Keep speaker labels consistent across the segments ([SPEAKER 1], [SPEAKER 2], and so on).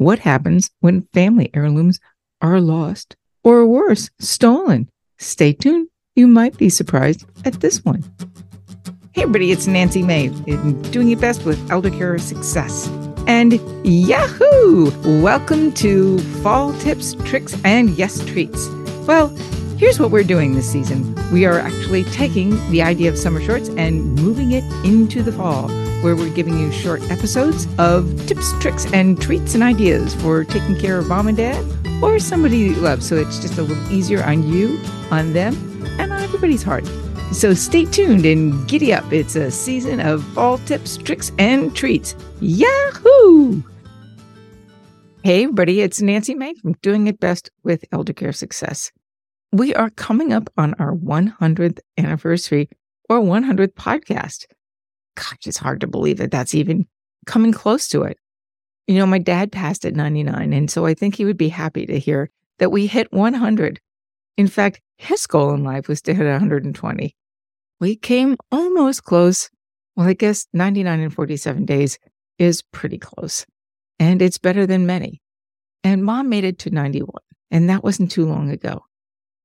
[SPEAKER 1] what happens when family heirlooms are lost or worse, stolen. Stay tuned. You might be surprised at this one. Hey, everybody, it's Nancy May, doing your best with elder care success. And Yahoo! Welcome to Fall Tips, Tricks, and Yes Treats. Well, here's what we're doing this season we are actually taking the idea of summer shorts and moving it into the fall, where we're giving you short episodes of tips, tricks, and treats and ideas for taking care of mom and dad or somebody you love. So it's just a little easier on you, on them, and on everybody's heart. So stay tuned and giddy up. It's a season of fall tips, tricks, and treats. Yahoo! Hey, everybody, it's Nancy May from Doing It Best with Elder Care Success. We are coming up on our 100th anniversary or 100th podcast. Gosh, it's hard to believe that that's even coming close to it. You know, my dad passed at 99, and so I think he would be happy to hear that we hit 100. In fact, his goal in life was to hit 120. We came almost close. Well, I guess 99 and 47 days is pretty close, and it's better than many. And mom made it to 91, and that wasn't too long ago.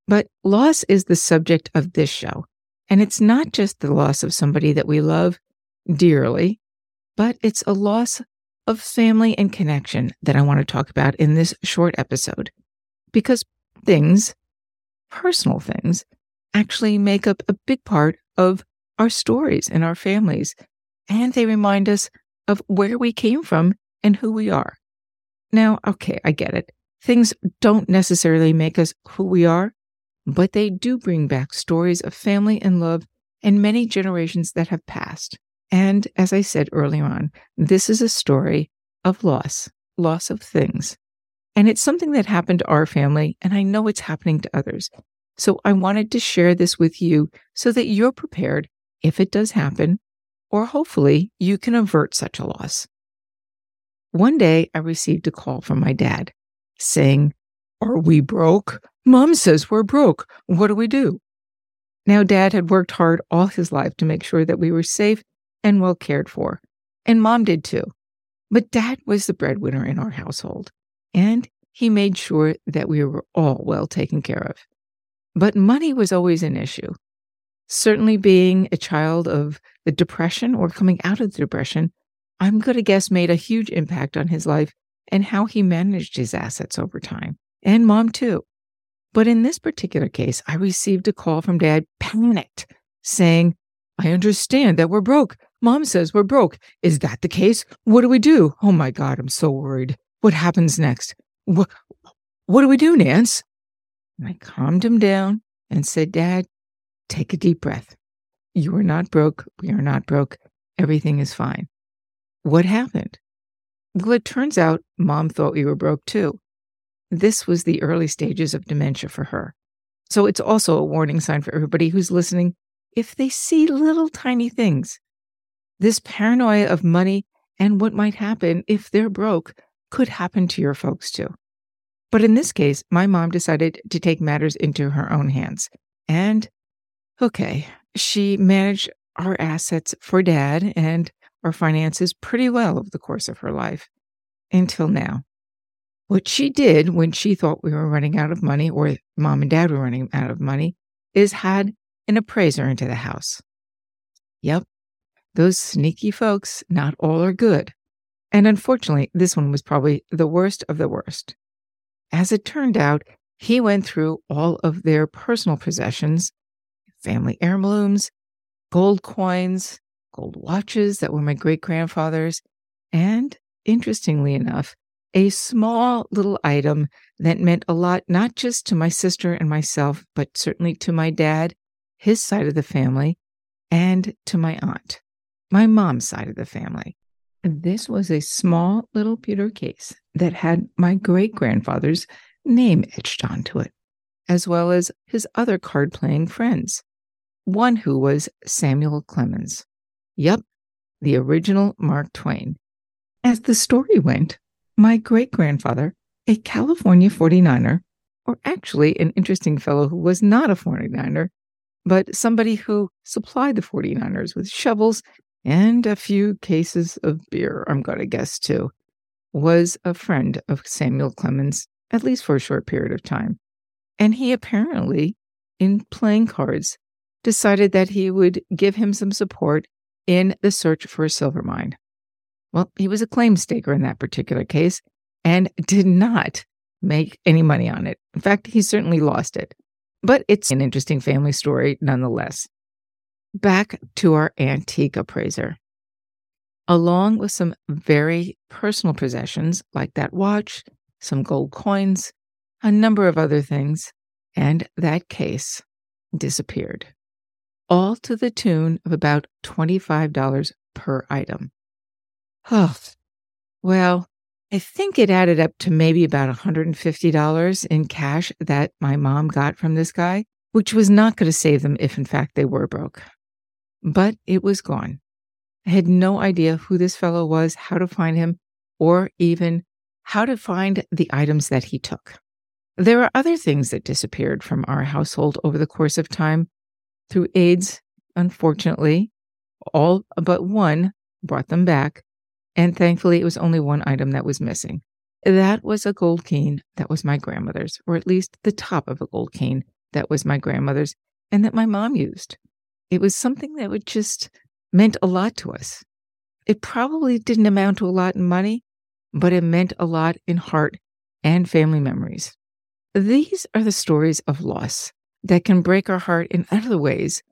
[SPEAKER 1] But loss is the subject of this show. And it's not just the loss of somebody that we love dearly, but it's a loss of family and connection that I want to talk about in this short episode. Because things, personal things, actually make up a big part of our stories and our families. And they remind us of where we came from and who we are. Now, okay, I get it. Things don't necessarily make us who we are, but they do bring back stories of family and love and many generations that have passed. And as I said earlier on, this is a story of loss, loss of things. And it's something that happened to our family, and I know it's happening to others. So I wanted to share this with you so that you're prepared if it does happen, or hopefully you can avert such a loss. One day I received a call from my dad saying, Are we broke? Mom says we're broke. What do we do? Now, dad had worked hard all his life to make sure that we were safe and well cared for. And mom did too. But dad was the breadwinner in our household, and he made sure that we were all well taken care of. But money was always an issue. Certainly, being a child of the Depression or coming out of the Depression, I'm going to guess made a huge impact on his life and how he managed his assets over time, and mom too. But in this particular case, I received a call from dad, panicked, saying, I understand that we're broke. Mom says we're broke. Is that the case? What do we do? Oh my God, I'm so worried. What happens next? What, what do we do, Nance? And I calmed him down and said, Dad, take a deep breath. You are not broke. We are not broke. Everything is fine. What happened? Well, it turns out mom thought we were broke too. This was the early stages of dementia for her. So it's also a warning sign for everybody who's listening if they see little tiny things. This paranoia of money and what might happen if they're broke could happen to your folks too. But in this case, my mom decided to take matters into her own hands. And, okay, she managed our assets for dad and our finances pretty well over the course of her life until now. What she did when she thought we were running out of money or mom and dad were running out of money is had an appraiser into the house. Yep, those sneaky folks, not all are good. And unfortunately, this one was probably the worst of the worst. As it turned out, he went through all of their personal possessions family heirlooms, gold coins, gold watches that were my great grandfather's, and interestingly enough, a small little item that meant a lot not just to my sister and myself, but certainly to my dad his side of the family, and to my aunt, my mom's side of the family. This was a small little pewter case that had my great grandfather's name etched onto it, as well as his other card playing friends, one who was Samuel Clemens. Yep, the original Mark Twain. As the story went, my great grandfather, a California 49er, or actually an interesting fellow who was not a 49er, but somebody who supplied the 49ers with shovels and a few cases of beer, I'm going to guess too, was a friend of Samuel Clemens, at least for a short period of time. And he apparently, in playing cards, decided that he would give him some support in the search for a silver mine. Well, he was a claim staker in that particular case and did not make any money on it. In fact, he certainly lost it. But it's an interesting family story nonetheless. Back to our antique appraiser. Along with some very personal possessions like that watch, some gold coins, a number of other things, and that case disappeared. All to the tune of about $25 per item. Oh, well, I think it added up to maybe about $150 in cash that my mom got from this guy, which was not going to save them if, in fact, they were broke. But it was gone. I had no idea who this fellow was, how to find him, or even how to find the items that he took. There are other things that disappeared from our household over the course of time. Through aides, unfortunately, all but one brought them back, and thankfully, it was only one item that was missing. That was a gold cane that was my grandmother's, or at least the top of a gold cane that was my grandmother's, and that my mom used. It was something that would just meant a lot to us. It probably didn't amount to a lot in money, but it meant a lot in heart and family memories. These are the stories of loss that can break our heart in other ways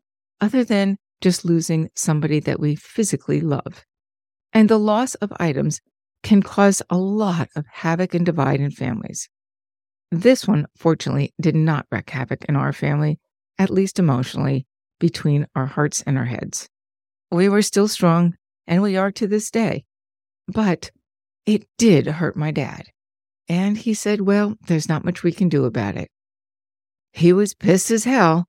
[SPEAKER 1] other than just losing somebody that we physically love. And the loss of items can cause a lot of havoc and divide in families. This one, fortunately, did not wreak havoc in our family, at least emotionally, between our hearts and our heads. We were still strong, and we are to this day. But it did hurt my dad. And he said, Well, there's not much we can do about it. He was pissed as hell,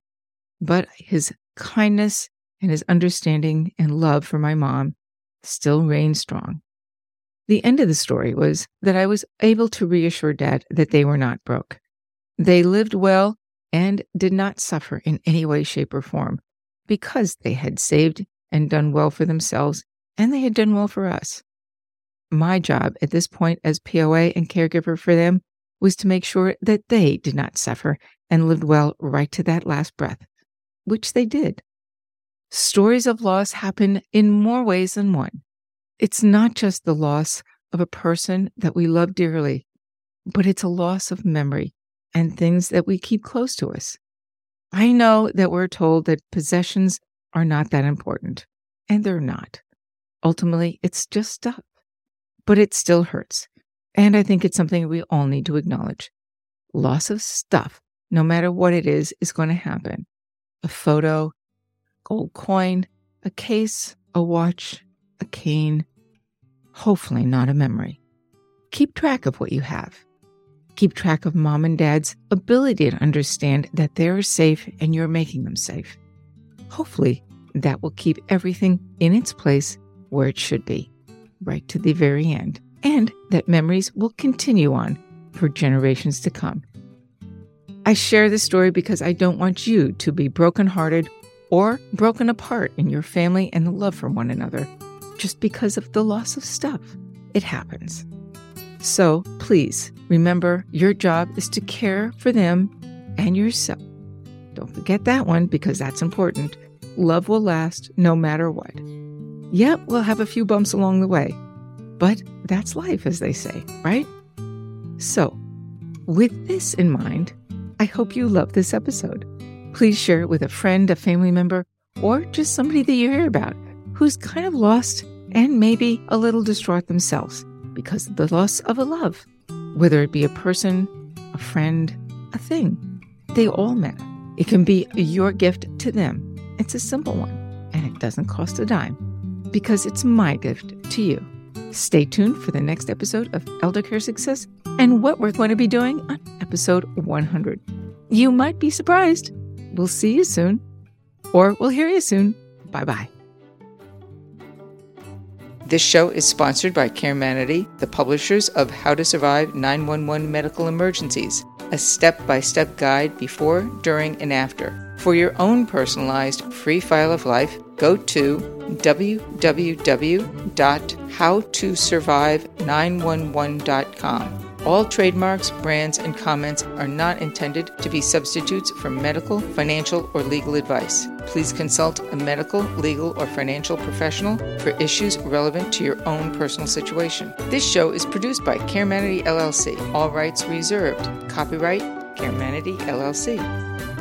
[SPEAKER 1] but his kindness and his understanding and love for my mom still reigned strong. The end of the story was that I was able to reassure Dad that they were not broke. They lived well and did not suffer in any way, shape, or form because they had saved and done well for themselves and they had done well for us. My job at this point as POA and caregiver for them was to make sure that they did not suffer and lived well right to that last breath, which they did. Stories of loss happen in more ways than one. It's not just the loss of a person that we love dearly, but it's a loss of memory and things that we keep close to us. I know that we're told that possessions are not that important, and they're not. Ultimately, it's just stuff, but it still hurts. And I think it's something we all need to acknowledge. Loss of stuff, no matter what it is, is going to happen. A photo, gold coin, a case, a watch, a cane, hopefully not a memory. Keep track of what you have. Keep track of mom and dad's ability to understand that they're safe and you're making them safe. Hopefully, that will keep everything in its place where it should be, right to the very end, and that memories will continue on for generations to come. I share this story because I don't want you to be brokenhearted or broken apart in your family and the love for one another just because of the loss of stuff. It happens. So please remember your job is to care for them and yourself. Don't forget that one because that's important. Love will last no matter what. Yep, we'll have a few bumps along the way, but that's life, as they say, right? So, with this in mind, I hope you love this episode. Please share it with a friend, a family member, or just somebody that you hear about who's kind of lost and maybe a little distraught themselves because of the loss of a love, whether it be a person, a friend, a thing. They all matter. It can be your gift to them. It's a simple one, and it doesn't cost a dime because it's my gift to you. Stay tuned for the next episode of Elder Care Success and what we're going to be doing on episode 100. You might be surprised. We'll see you soon, or we'll hear you soon. Bye bye. This show is sponsored by CareManity, the publishers of How to Survive 911 Medical Emergencies, a step by step guide before, during, and after. For your own personalized free file of life, go to www.howtosurvive911.com. All trademarks, brands, and comments are not intended to be substitutes for medical, financial, or legal advice. Please consult a medical, legal, or financial professional for issues relevant to your own personal situation. This show is produced by Caremanity LLC. All rights reserved. Copyright Caremanity LLC.